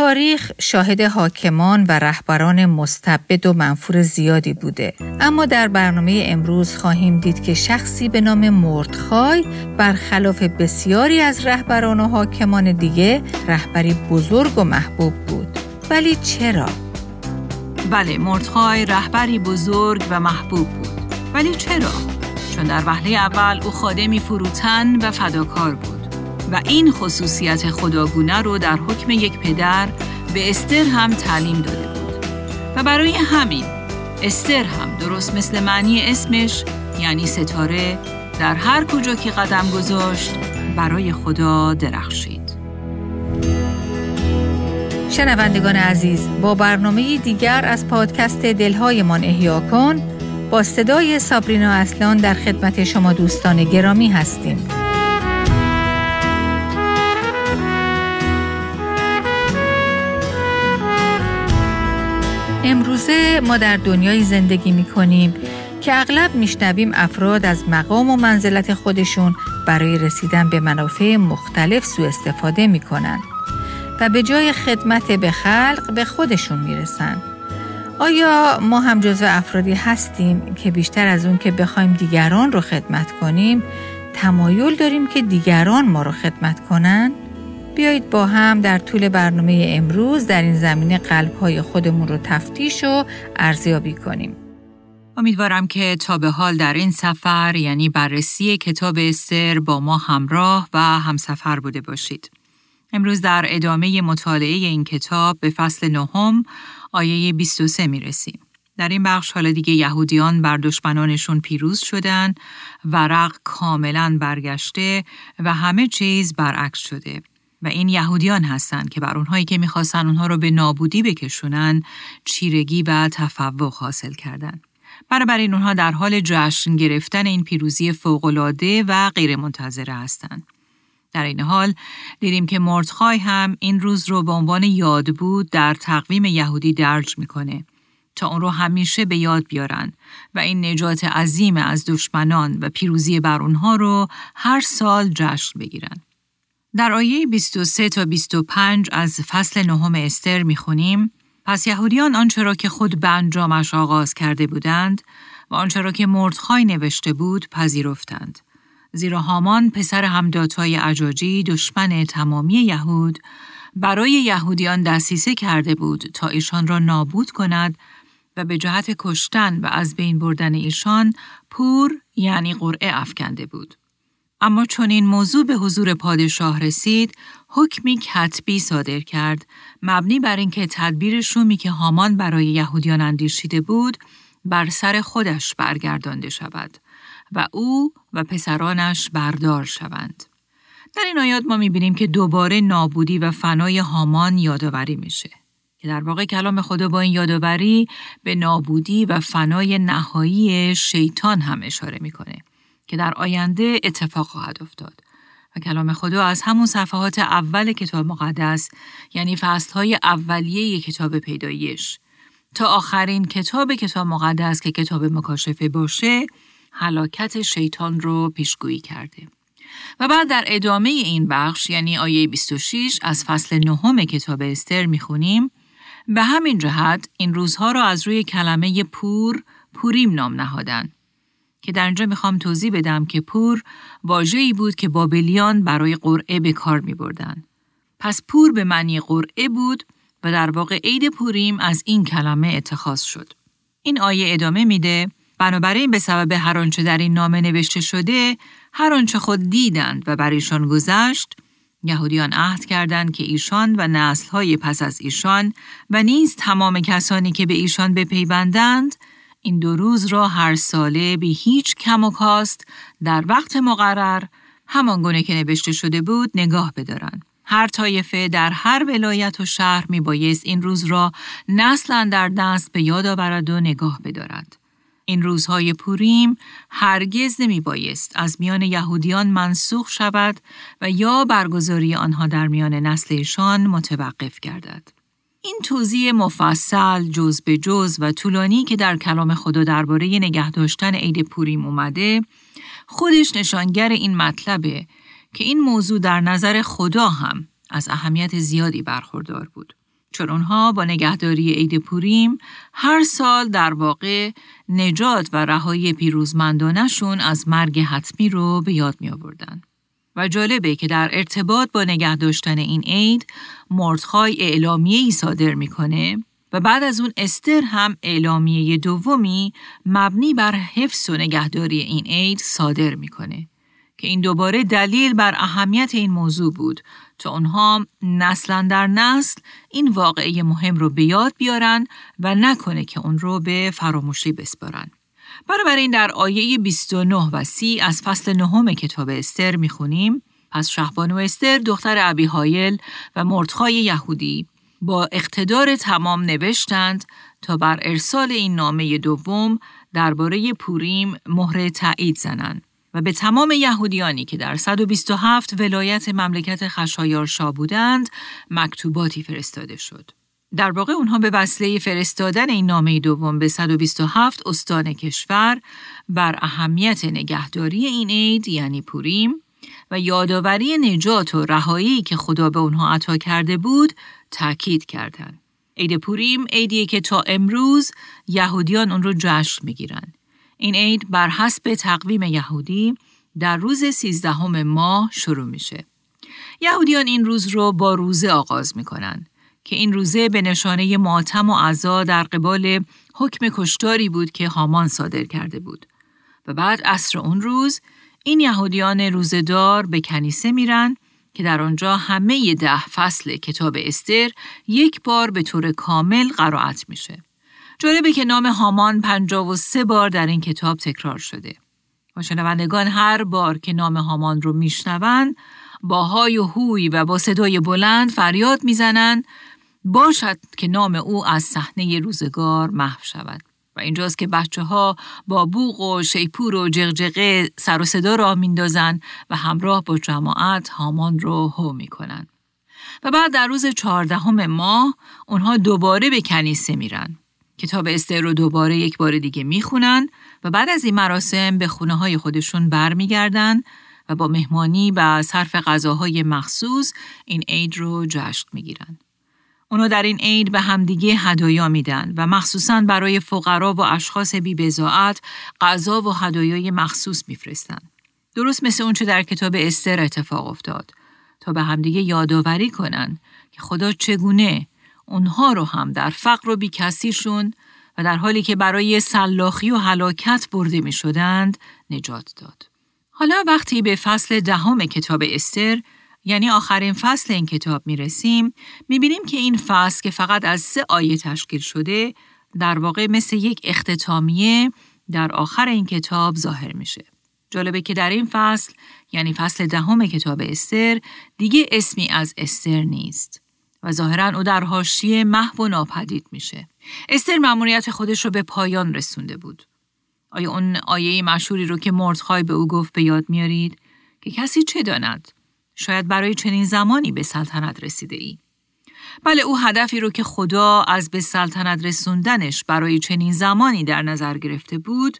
تاریخ شاهد حاکمان و رهبران مستبد و منفور زیادی بوده اما در برنامه امروز خواهیم دید که شخصی به نام مردخای برخلاف بسیاری از رهبران و حاکمان دیگه رهبری بزرگ و محبوب بود ولی چرا؟ بله مردخای رهبری بزرگ و محبوب بود ولی چرا؟ چون در وهله اول او خادمی فروتن و فداکار بود و این خصوصیت خداگونه رو در حکم یک پدر به استر هم تعلیم داده بود. و برای همین استر هم درست مثل معنی اسمش یعنی ستاره در هر کجا که قدم گذاشت برای خدا درخشید. شنوندگان عزیز با برنامه دیگر از پادکست دلهایمان احیا کن با صدای سابرینا اصلان در خدمت شما دوستان گرامی هستیم. امروزه ما در دنیای زندگی می کنیم که اغلب میشنویم افراد از مقام و منزلت خودشون برای رسیدن به منافع مختلف سوء استفاده می کنند و به جای خدمت به خلق به خودشون می‌رسن. آیا ما هم جزو افرادی هستیم که بیشتر از اون که بخوایم دیگران رو خدمت کنیم تمایل داریم که دیگران ما رو خدمت کنن؟ بیایید با هم در طول برنامه امروز در این زمینه قلبهای خودمون رو تفتیش و ارزیابی کنیم. امیدوارم که تا به حال در این سفر یعنی بررسی کتاب استر با ما همراه و همسفر بوده باشید. امروز در ادامه مطالعه این کتاب به فصل نهم آیه 23 می رسیم. در این بخش حالا دیگه یهودیان بر دشمنانشون پیروز شدن، ورق کاملا برگشته و همه چیز برعکس شده و این یهودیان هستند که بر اونهایی که می‌خواستن اونها رو به نابودی بکشونن چیرگی و تفوق حاصل کردن. برای اونها در حال جشن گرفتن این پیروزی فوقالعاده و غیرمنتظره هستند. در این حال دیدیم که مردخای هم این روز رو به عنوان یاد بود در تقویم یهودی درج می‌کنه تا اون رو همیشه به یاد بیارن و این نجات عظیم از دشمنان و پیروزی بر اونها رو هر سال جشن بگیرن. در آیه 23 تا 25 از فصل نهم استر می‌خونیم پس یهودیان آنچه را که خود به انجامش آغاز کرده بودند و آنچه را که مردخای نوشته بود پذیرفتند. زیرا هامان پسر همداتای عجاجی دشمن تمامی یهود برای یهودیان دستیسه کرده بود تا ایشان را نابود کند و به جهت کشتن و از بین بردن ایشان پور یعنی قرعه افکنده بود. اما چون این موضوع به حضور پادشاه رسید، حکمی کتبی صادر کرد مبنی بر اینکه تدبیر شومی که هامان برای یهودیان اندیشیده بود بر سر خودش برگردانده شود و او و پسرانش بردار شوند. در این آیات ما می‌بینیم که دوباره نابودی و فنای هامان یادآوری میشه. که در واقع کلام خدا با این یادآوری به نابودی و فنای نهایی شیطان هم اشاره می‌کنه که در آینده اتفاق خواهد افتاد. و کلام خدا از همون صفحات اول کتاب مقدس یعنی فصلهای اولیه کتاب پیدایش تا آخرین کتاب کتاب مقدس که کتاب مکاشفه باشه حلاکت شیطان رو پیشگویی کرده. و بعد در ادامه این بخش یعنی آیه 26 از فصل نهم کتاب استر می‌خونیم به همین جهت این روزها را از روی کلمه پور پوریم نام نهادن که در اینجا می‌خوام توضیح بدم که پور واژه‌ای بود که بابلیان برای قرعه به کار می. پس پور به معنی قرعه بود و در واقع عید پوریم از این کلمه اتخاذ شد. این آیه ادامه میده بنابراین به سبب هر آنچه در این نامه نوشته شده هر آنچه خود دیدند و بر ایشان گذشت یهودیان عهد کردند که ایشان و نسلهای پس از ایشان و نیز تمام کسانی که به ایشان بپیوندند این دو روز را هر ساله به هیچ کم و کاست در وقت مقرر همان گونه که نوشته شده بود نگاه بدارند. هر طایفه در هر ولایت و شهر می بایست این روز را نسلا در دست به یاد آورد و نگاه بدارد. این روزهای پوریم هرگز نمی بایست از میان یهودیان منسوخ شود و یا برگزاری آنها در میان نسلشان متوقف گردد. این توضیح مفصل جز به جز و طولانی که در کلام خدا درباره نگه داشتن عید پوریم اومده خودش نشانگر این مطلبه که این موضوع در نظر خدا هم از اهمیت زیادی برخوردار بود. چون اونها با نگهداری عید پوریم هر سال در واقع نجات و رهایی پیروزمندانشون از مرگ حتمی رو به یاد می آوردن. و جالبه که در ارتباط با نگه داشتن این عید مردخای اعلامیه ای صادر می‌کنه و بعد از اون استر هم اعلامیه دومی مبنی بر حفظ و نگهداری این عید صادر می‌کنه که این دوباره دلیل بر اهمیت این موضوع بود تا اونها نسلا در نسل این واقعه مهم رو به یاد بیارن و نکنه که اون رو به فراموشی بسپارن. این در آیه 29 و 30 از فصل نهم کتاب استر می‌خونیم پس شهبانو استر دختر ابی هایل و مردخای یهودی با اقتدار تمام نوشتند تا بر ارسال این نامه دوم درباره پوریم مهر تایید زنند و به تمام یهودیانی که در 127 ولایت مملکت خشایارشا بودند مکتوباتی فرستاده شد. در واقع اونها به وسیله فرستادن این نامه دوم به 127 استان کشور بر اهمیت نگهداری این عید یعنی پوریم و یادآوری نجات و رهایی که خدا به اونها عطا کرده بود تاکید کردند. عید پوریم عیدی که تا امروز یهودیان اون رو جشن می‌گیرند. این عید بر حسب تقویم یهودی در روز سیزدهم ماه شروع میشه. یهودیان این روز رو با روزه آغاز می‌کنن که این روزه به نشانه ماتم و عزا در قبال حکم کشتاری بود که هامان صادر کرده بود. و بعد عصر اون روز این یهودیان روزدار به کنیسه میرن که در آنجا همه ده فصل کتاب استر یک بار به طور کامل قرائت میشه. جالبه که نام هامان پنجا و سه بار در این کتاب تکرار شده. و شنوندگان هر بار که نام هامان رو میشنوند با های و هوی و با صدای بلند فریاد می‌زنند باشد که نام او از صحنه روزگار محو شود. و اینجاست که بچه ها با بوغ و شیپور و جغجغه سر و صدا را میندازن و همراه با جماعت هامان رو هو می‌کنن. و بعد در روز چهاردهم ماه اونها دوباره به کنیسه میرن. کتاب استر رو دوباره یک بار دیگه می‌خونن و بعد از این مراسم به خونه های خودشون برمیگردن و با مهمانی و صرف غذاهای مخصوص این عید رو جشن می‌گیرن. اونا در این عید به همدیگه هدایا میدن و مخصوصا برای فقرا و اشخاص بی بزاعت غذا و هدایای مخصوص میفرستن. درست مثل اونچه در کتاب استر اتفاق افتاد تا به همدیگه یادآوری کنن که خدا چگونه اونها رو هم در فقر و بیکسیشون و در حالی که برای سلاخی و هلاکت برده می شدند نجات داد. حالا وقتی به فصل دهم کتاب استر یعنی آخرین فصل این کتاب می رسیم می بینیم که این فصل که فقط از سه آیه تشکیل شده در واقع مثل یک اختتامیه در آخر این کتاب ظاهر میشه. جالبه که در این فصل یعنی فصل دهم کتاب استر دیگه اسمی از استر نیست. و ظاهرا او در حاشیه محو و ناپدید میشه. استر مأموریت خودش رو به پایان رسونده بود. آیا اون آیه مشهوری رو که مردخای به او گفت به یاد میارید که کسی چه داند؟ شاید برای چنین زمانی به سلطنت رسیده ای. بله او هدفی رو که خدا از به سلطنت رسوندنش برای چنین زمانی در نظر گرفته بود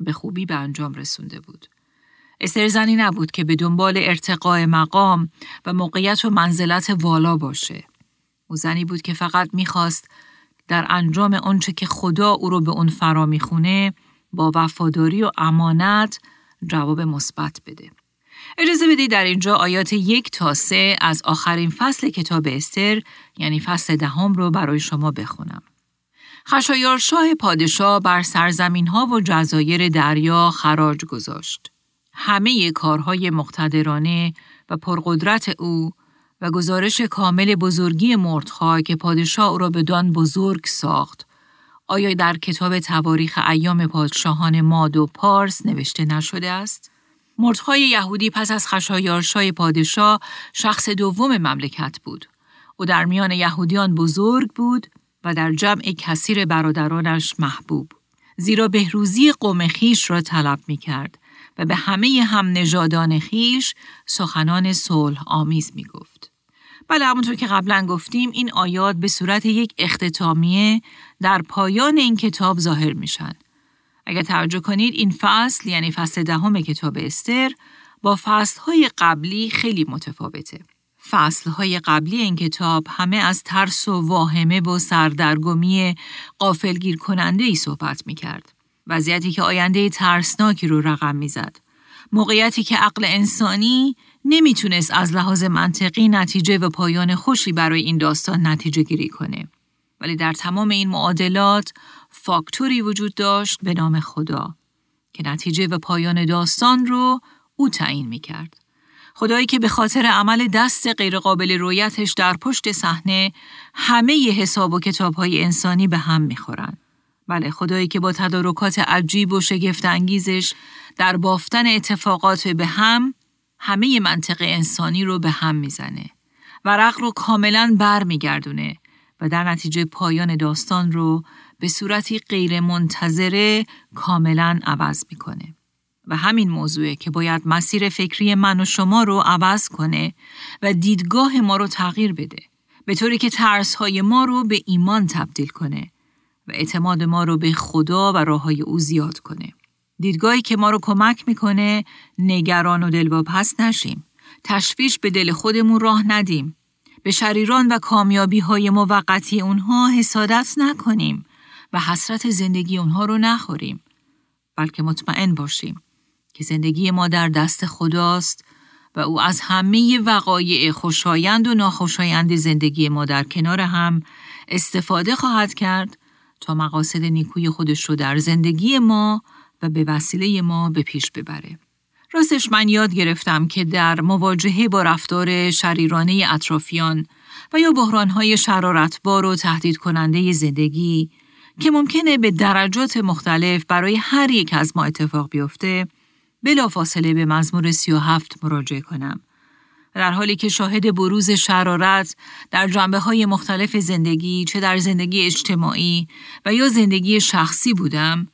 به خوبی به انجام رسونده بود. استر زنی نبود که به دنبال ارتقاء مقام و موقعیت و منزلت والا باشه. او زنی بود که فقط می‌خواست در انجام آنچه که خدا او رو به اون فرا می‌خونه با وفاداری و امانت جواب مثبت بده. اجازه بدید در اینجا آیات یک تا سه از آخرین فصل کتاب استر یعنی فصل دهم رو برای شما بخونم. خشایارشاه پادشاه بر سرزمین ها و جزایر دریا خراج گذاشت. همه کارهای مقتدرانه و پرقدرت او و گزارش کامل بزرگی مردخای که پادشاه او را به دان بزرگ ساخت آیا در کتاب تواریخ ایام پادشاهان ماد و پارس نوشته نشده است؟ مردخای یهودی پس از خشایارشای پادشاه شخص دوم مملکت بود. او در میان یهودیان بزرگ بود و در جمع کثیر برادرانش محبوب. زیرا بهروزی قوم خیش را طلب می کرد و به همه هم نژادان خیش سخنان صلح آمیز می گفت. بله همونطور که قبلا گفتیم این آیات به صورت یک اختتامیه در پایان این کتاب ظاهر میشن. اگر توجه کنید این فصل یعنی فصل دهم کتاب استر با فصلهای قبلی خیلی متفاوته. فصلهای قبلی این کتاب همه از ترس و واهمه و سردرگمی قافلگیر کننده ای صحبت می کرد. وضعیتی که آینده ترسناکی رو رقم می‌زد. موقعیتی که عقل انسانی نمی‌تونست از لحاظ منطقی نتیجه و پایان خوشی برای این داستان نتیجه گیری کنه. ولی در تمام این معادلات فاکتوری وجود داشت به نام خدا که نتیجه و پایان داستان رو او تعیین می کرد. خدایی که به خاطر عمل دست غیرقابل رویتش در پشت صحنه همه حساب و کتاب های انسانی به هم می‌خورن. بله خدایی که با تدارکات عجیب و شگفت انگیزش در بافتن اتفاقات به هم همه منطق انسانی رو به هم می‌زنه. ورق رو کاملا بر میگردونه و در نتیجه پایان داستان رو به صورتی غیر منتظره کاملا عوض می‌کنه. و همین موضوعه که باید مسیر فکری من و شما رو عوض کنه و دیدگاه ما رو تغییر بده. به طوری که ترس های ما رو به ایمان تبدیل کنه و اعتماد ما رو به خدا و راه های او زیاد کنه. دیدگاهی که ما رو کمک می‌کنه نگران و دلواپس نشیم. تشویش به دل خودمون راه ندیم. به شریران و کامیابی های موقتی اونها حسادت نکنیم و حسرت زندگی اونها رو نخوریم. بلکه مطمئن باشیم که زندگی ما در دست خداست و او از همه وقایع خوشایند و ناخوشایند زندگی ما در کنار هم استفاده خواهد کرد تا مقاصد نیکوی خودش رو در زندگی ما و به وسیله ما به پیش ببره. راستش من یاد گرفتم که در مواجهه با رفتار شریرانه اطرافیان و یا بحرانهای شرارتبار و تهدید کننده زندگی که ممکنه به درجات مختلف برای هر یک از ما اتفاق بیفته فاصله به مزمور سی و هفت مراجعه کنم. در حالی که شاهد بروز شرارت در جنبه های مختلف زندگی چه در زندگی اجتماعی و یا زندگی شخصی بودم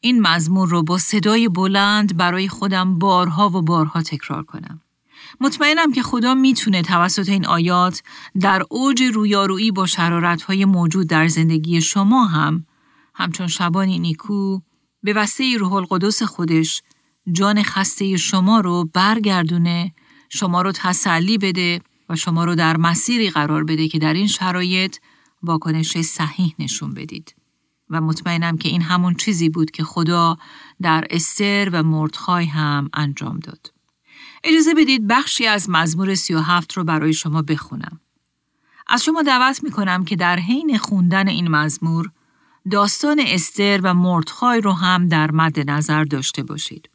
این مزمور رو با صدای بلند برای خودم بارها و بارها تکرار کنم. مطمئنم که خدا می‌تونه توسط این آیات در اوج رویارویی با های موجود در زندگی شما هم همچون شبانی نیکو به وسیله روح القدس خودش جان خسته شما رو برگردونه شما رو تسلی بده و شما رو در مسیری قرار بده که در این شرایط واکنش صحیح نشون بدید. و مطمئنم که این همون چیزی بود که خدا در استر و مردخای هم انجام داد. اجازه بدید بخشی از مزمور سی و هفت رو برای شما بخونم. از شما دعوت می کنم که در حین خوندن این مزمور داستان استر و مردخای رو هم در مد نظر داشته باشید.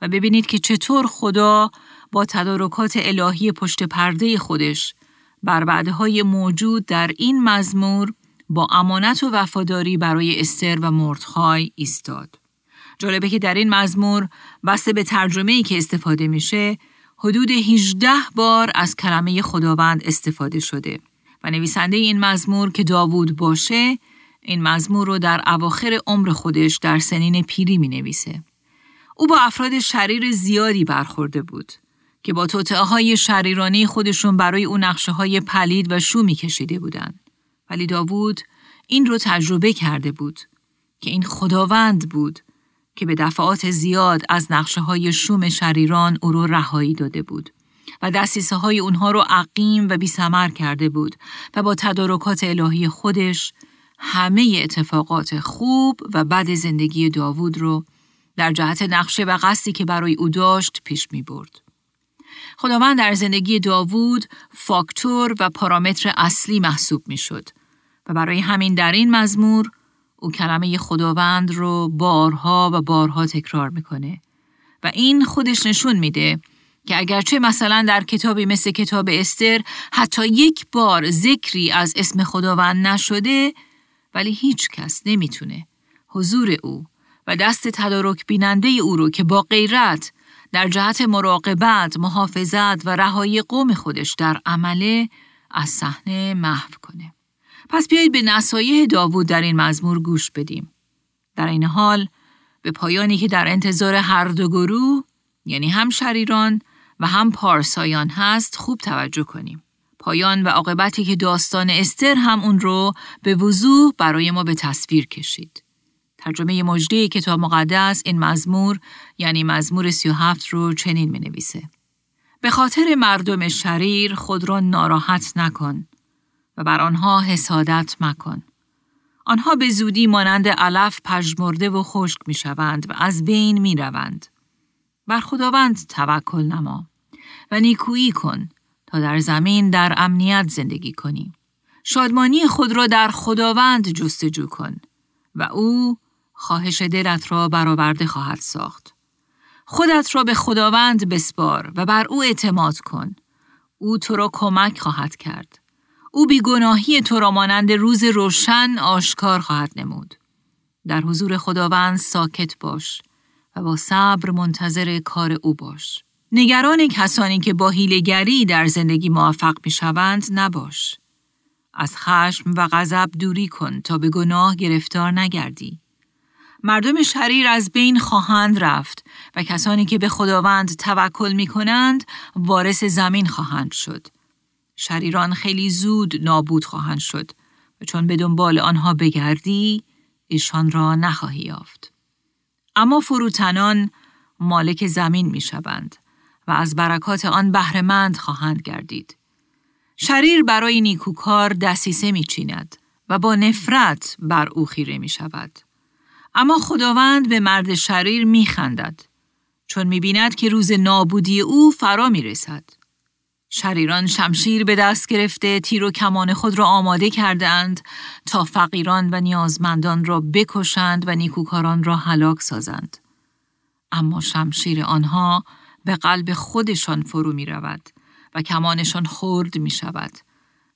و ببینید که چطور خدا با تدارکات الهی پشت پرده خودش بر های موجود در این مزمور با امانت و وفاداری برای استر و مردخای ایستاد. جالبه که در این مزمور بسته به ترجمه ای که استفاده میشه حدود 18 بار از کلمه خداوند استفاده شده و نویسنده این مزمور که داوود باشه این مزمور رو در اواخر عمر خودش در سنین پیری می نویسه. او با افراد شریر زیادی برخورده بود که با توطعه های شریرانه خودشون برای او نقشه های پلید و شومی کشیده بودند. ولی داوود این رو تجربه کرده بود که این خداوند بود که به دفعات زیاد از نقشه های شوم شریران او رو رهایی داده بود و دستیسه های اونها رو عقیم و بیسمر کرده بود و با تدارکات الهی خودش همه اتفاقات خوب و بد زندگی داوود رو در جهت نقشه و قصدی که برای او داشت پیش می برد. خداوند در زندگی داوود فاکتور و پارامتر اصلی محسوب می شد و برای همین در این مزمور او کلمه خداوند رو بارها و بارها تکرار می‌کنه و این خودش نشون میده که اگرچه مثلا در کتابی مثل کتاب استر حتی یک بار ذکری از اسم خداوند نشده ولی هیچ کس نمی‌تونه حضور او و دست تدارک بیننده او رو که با غیرت در جهت مراقبت، محافظت و رهایی قوم خودش در عمله از صحنه محو کنه. پس بیایید به نصایح داوود در این مزمور گوش بدیم. در این حال به پایانی که در انتظار هر دو گروه یعنی هم شریران و هم پارسایان هست خوب توجه کنیم. پایان و عاقبتی که داستان استر هم اون رو به وضوح برای ما به تصویر کشید. ترجمه مجده کتاب مقدس این مزمور یعنی مزمور 37 رو چنین می نویسه. به خاطر مردم شریر خود را ناراحت نکن و بر آنها حسادت مکن. آنها به زودی مانند علف پژمرده و خشک می شوند و از بین می روند. بر خداوند توکل نما و نیکویی کن تا در زمین در امنیت زندگی کنی. شادمانی خود را در خداوند جستجو کن و او خواهش دلت را برآورده خواهد ساخت. خودت را به خداوند بسپار و بر او اعتماد کن. او تو را کمک خواهد کرد. او بیگناهی تو را مانند روز روشن آشکار خواهد نمود. در حضور خداوند ساکت باش و با صبر منتظر کار او باش. نگران کسانی که با هیلگری در زندگی موفق می شوند نباش. از خشم و غضب دوری کن تا به گناه گرفتار نگردی. مردم شریر از بین خواهند رفت و کسانی که به خداوند توکل می کنند وارث زمین خواهند شد. شریران خیلی زود نابود خواهند شد و چون به دنبال آنها بگردی ایشان را نخواهی یافت. اما فروتنان مالک زمین می شوند و از برکات آن بهرهمند خواهند گردید. شریر برای نیکوکار دسیسه می چیند و با نفرت بر او خیره می شود. اما خداوند به مرد شریر می خندد چون می بیند که روز نابودی او فرا می رسد. شریران شمشیر به دست گرفته تیر و کمان خود را آماده کردند تا فقیران و نیازمندان را بکشند و نیکوکاران را هلاک سازند. اما شمشیر آنها به قلب خودشان فرو می رود و کمانشان خرد می شود.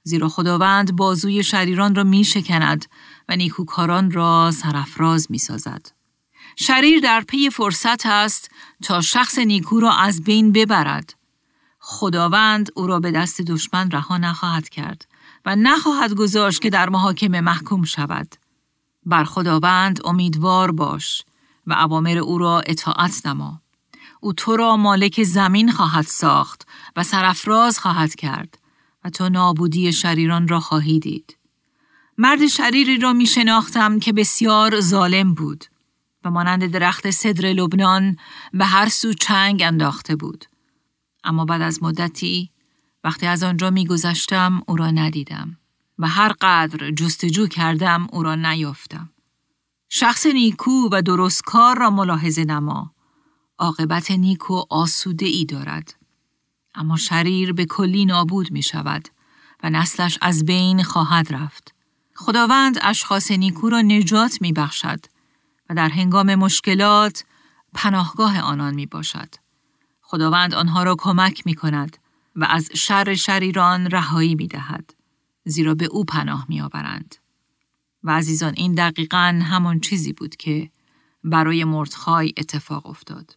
زیرا خداوند بازوی شریران را می شکند و نیکوکاران را سرفراز می سازد. شریر در پی فرصت است تا شخص نیکو را از بین ببرد. خداوند او را به دست دشمن رها نخواهد کرد و نخواهد گذاشت که در محاکمه محکوم شود. بر خداوند امیدوار باش و عوامر او را اطاعت نما. او تو را مالک زمین خواهد ساخت و سرفراز خواهد کرد و تو نابودی شریران را خواهی دید. مرد شریری را می شناختم که بسیار ظالم بود و مانند درخت صدر لبنان به هر سو چنگ انداخته بود. اما بعد از مدتی وقتی از آنجا می گذشتم او را ندیدم و هر قدر جستجو کردم او را نیافتم. شخص نیکو و درست کار را ملاحظه نما. عاقبت نیکو آسوده ای دارد. اما شریر به کلی نابود می شود و نسلش از بین خواهد رفت. خداوند اشخاص نیکو را نجات می بخشد و در هنگام مشکلات پناهگاه آنان می باشد. خداوند آنها را کمک می کند و از شر شریران رهایی می دهد. زیرا به او پناه می آورند. و عزیزان این دقیقا همان چیزی بود که برای مردخای اتفاق افتاد.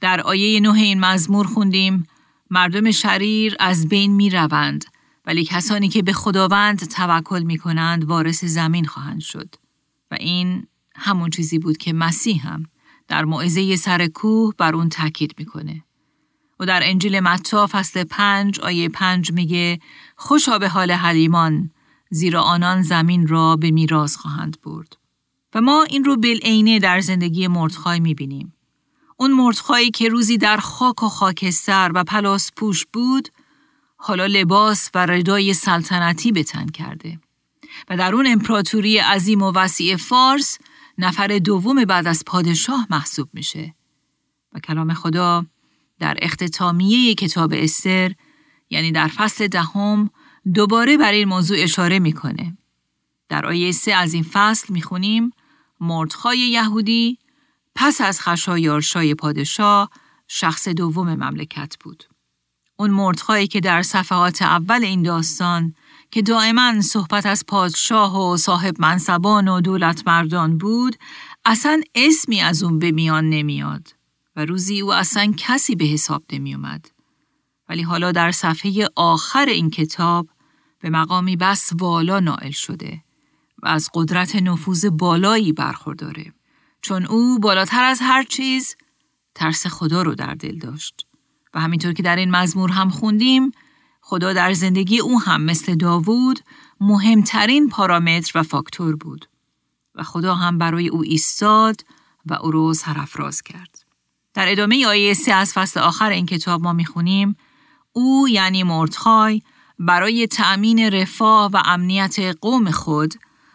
در آیه نه این مزمور خوندیم مردم شریر از بین می روند ولی کسانی که به خداوند توکل می کنند وارث زمین خواهند شد. و این همون چیزی بود که مسیح هم در موعظه سر کوه بر اون تاکید می‌کنه. و در انجیل متی فصل پنج آیه پنج میگه خوشا به حال حلیمان زیرا آنان زمین را به میراث خواهند برد. و ما این رو بالعینه در زندگی مردخای می‌بینیم. اون مردخایی که روزی در خاک و خاکستر و پلاس پوش بود، حالا لباس و ردای سلطنتی به تن کرده. و در اون امپراتوری عظیم و وسیع فارس نفر دوم بعد از پادشاه محسوب میشه. و کلام خدا در اختتامیه کتاب استر یعنی در فصل دهم دوباره بر این موضوع اشاره می‌کنه. در آیه سه از این فصل می‌خونیم مردخای یهودی پس از خشایارشای پادشاه شخص دوم مملکت بود. اون مردخایی که در صفحات اول این داستان که دائما صحبت از پادشاه و صاحب منصبان و دولت مردان بود اصلا اسمی از اون به میان نمیاد و روزی او اصلا کسی به حساب نمی اومد. ولی حالا در صفحه آخر این کتاب به مقامی بس والا نائل شده و از قدرت نفوذ بالایی برخورداره چون او بالاتر از هر چیز ترس خدا رو در دل داشت. و همینطور که در این مزمور هم خوندیم خدا در زندگی او هم مثل داوود مهمترین پارامتر و فاکتور بود. و خدا هم برای او ایستاد و او رو سرفراز کرد. در ادامه آیه سه از فصل آخر این کتاب ما می‌خونیم او یعنی مردخای برای تأمین رفاه و امنیت قوم خود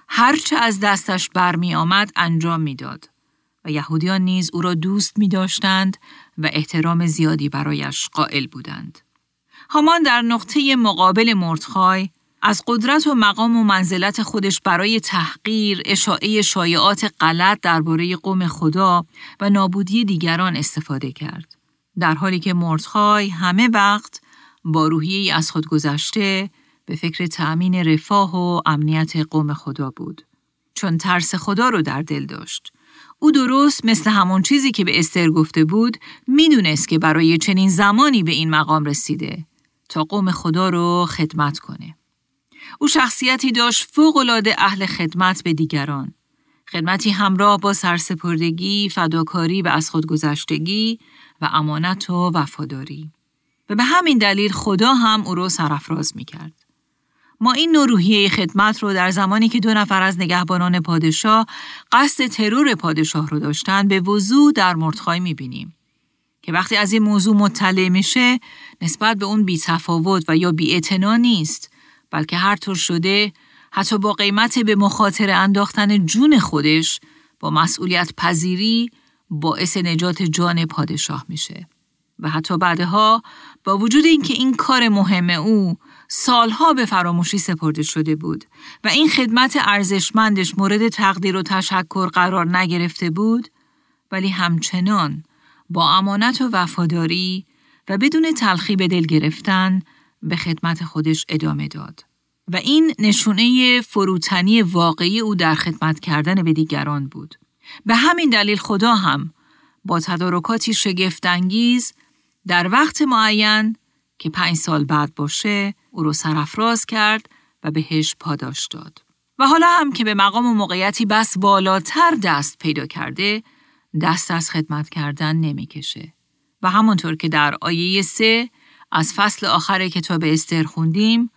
هرچه از دستش برمی آمد انجام می‌داد. و یهودیان نیز او را دوست می داشتند و احترام زیادی برایش قائل بودند. هامان در نقطه مقابل مردخای از قدرت و مقام و منزلت خودش برای تحقیر، اشاعه شایعات غلط درباره قوم خدا و نابودی دیگران استفاده کرد. در حالی که مردخای همه وقت با روحیه از خود گذشته به فکر تأمین رفاه و امنیت قوم خدا بود. چون ترس خدا رو در دل داشت. او درست مثل همون چیزی که به استر گفته بود می‌دونست که برای چنین زمانی به این مقام رسیده تا قوم خدا رو خدمت کنه. او شخصیتی داشت فوقالعاده اهل خدمت به دیگران. خدمتی همراه با سرسپردگی، فداکاری و از خودگذشتگی و امانت و وفاداری. و به همین دلیل خدا هم او رو سرافراز می کرد. ما این نوروحیه خدمت رو در زمانی که دو نفر از نگهبانان پادشاه قصد ترور پادشاه رو داشتن به وضوع در مردخای می بینیم. که وقتی از این موضوع مطلع میشه نسبت به اون بی تفاوت و یا بی نیست بلکه هر طور شده حتی با قیمت به مخاطر انداختن جون خودش با مسئولیت پذیری باعث نجات جان پادشاه میشه و حتی بعدها با وجود اینکه این کار مهم او سالها به فراموشی سپرده شده بود و این خدمت ارزشمندش مورد تقدیر و تشکر قرار نگرفته بود ولی همچنان با امانت و وفاداری و بدون تلخی به دل گرفتن به خدمت خودش ادامه داد. و این نشونه فروتنی واقعی او در خدمت کردن به دیگران بود. به همین دلیل خدا هم با تدارکاتی شگفتانگیز در وقت معین که پنج سال بعد باشه او رو سرافراز کرد و بهش پاداش داد. و حالا هم که به مقام و موقعیتی بس بالاتر دست پیدا کرده دست از خدمت کردن نمی‌کشه. و همانطور که در آیه سه از فصل آخر کتاب استر خوندیم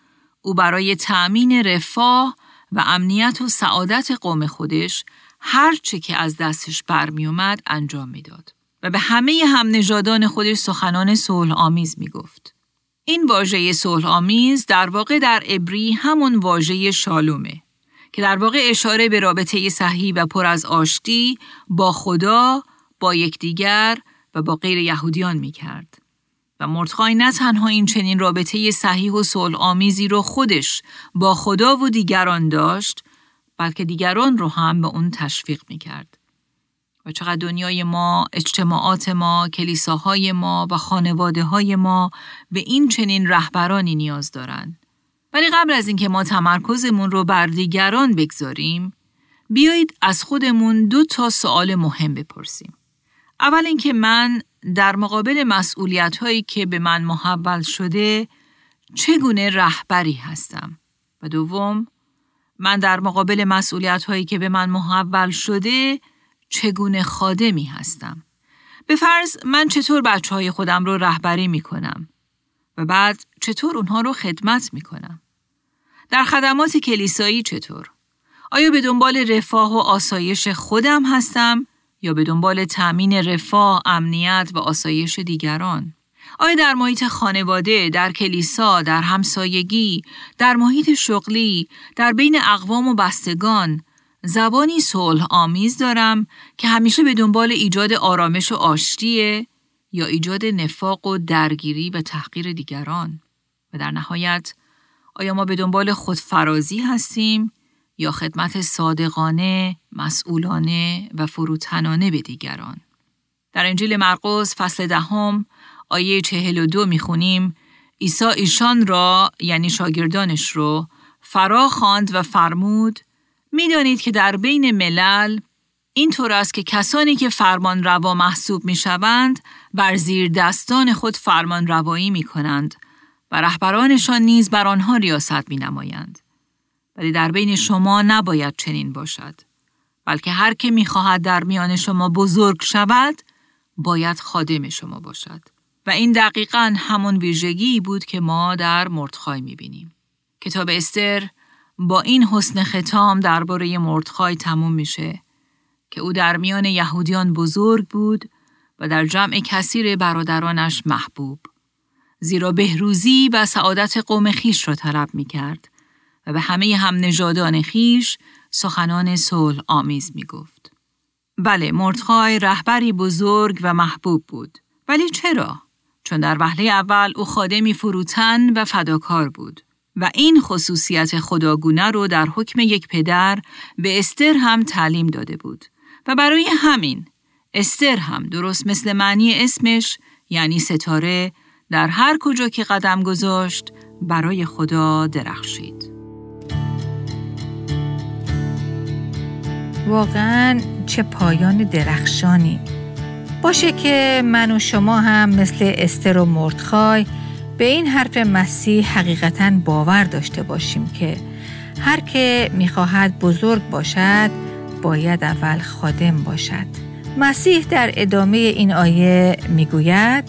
او برای تأمین رفاه و امنیت و سعادت قوم خودش هر چه که از دستش برمی اومد انجام می‌داد و به همه هم نژادان خودش سخنان صلح آمیز می گفت. این واژه صلح آمیز در واقع در عبری همون واژه شالومه که در واقع اشاره به رابطه صحیح و پر از آشتی با خدا، با یکدیگر و با غیر یهودیان می کرد. و مردخای نه تنها این چنین رابطه صحیح و صلح آمیزی رو خودش با خدا و دیگران داشت بلکه دیگران رو هم به اون تشویق می کرد. و چقدر دنیای ما، اجتماعات ما، کلیساهای ما و خانواده های ما به این چنین رهبرانی نیاز دارند. ولی قبل از اینکه ما تمرکزمون رو بر دیگران بگذاریم، بیایید از خودمون دو تا سوال مهم بپرسیم. اول اینکه من در مقابل مسئولیت هایی که به من محول شده چگونه رهبری هستم و دوم من در مقابل مسئولیت هایی که به من محول شده چگونه خادمی هستم. به فرض من چطور بچه های خودم رو رهبری می کنم و بعد چطور اونها رو خدمت می کنم در خدمات کلیسایی چطور؟ آیا به دنبال رفاه و آسایش خودم هستم یا به دنبال تأمین رفاه، امنیت و آسایش دیگران؟ آیا در محیط خانواده، در کلیسا، در همسایگی، در محیط شغلی، در بین اقوام و بستگان زبانی صلح آمیز دارم که همیشه به دنبال ایجاد آرامش و آشتیه یا ایجاد نفاق و درگیری و تحقیر دیگران؟ و در نهایت آیا ما به دنبال خودفرازی هستیم یا خدمت صادقانه، مسئولانه و فروتنانه به دیگران. در انجیل مرقس فصل دهم آیه چهل و دو می‌خونیم عیسی ایشان را یعنی شاگردانش رو فرا خواند و فرمود می‌دانید که در بین ملل این طور است که کسانی که فرمان روا محسوب می شوند بر زیر دستان خود فرمان روایی می کنند و رهبرانشان نیز بر آنها ریاست می نمایند. ولی در بین شما نباید چنین باشد. بلکه هر که می‌خواهد در میان شما بزرگ شود، باید خادم شما باشد. و این دقیقا همون ویژگی بود که ما در مردخای می‌بینیم. کتاب استر با این حسن ختام درباره مردخای تموم میشه که او در میان یهودیان بزرگ بود و در جمع کثیر برادرانش محبوب. زیرا بهروزی و سعادت قوم خیش را طلب می کرد و به همه هم نژادان خیش سخنان صلح آمیز می گفت. بله مردخای رهبری بزرگ و محبوب بود. ولی چرا؟ چون در وهله اول او خادمی فروتن و فداکار بود. و این خصوصیت خداگونه رو در حکم یک پدر به استر هم تعلیم داده بود. و برای همین استر هم درست مثل معنی اسمش یعنی ستاره در هر کجا که قدم گذاشت برای خدا درخشید. واقعا چه پایان درخشانی باشه که من و شما هم مثل استر و مردخای به این حرف مسیح حقیقتا باور داشته باشیم که هر که می‌خواهد بزرگ باشد باید اول خادم باشد. مسیح در ادامه این آیه می‌گوید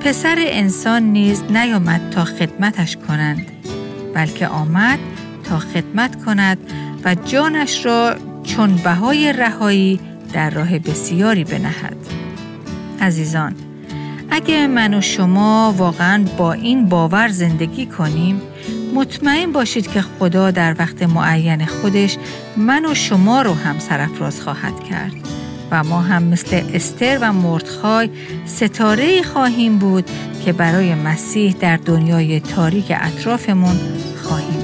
پسر انسان نیز نیامد تا خدمتش کنند بلکه آمد تا خدمت کند و جانش را چون بهای رهایی در راه بسیاری بنهد. عزیزان اگه من و شما واقعا با این باور زندگی کنیم مطمئن باشید که خدا در وقت معین خودش من و شما رو هم سرفراز خواهد کرد و ما هم مثل استر و مردخای ستاره خواهیم بود که برای مسیح در دنیای تاریک اطرافمون خواهیم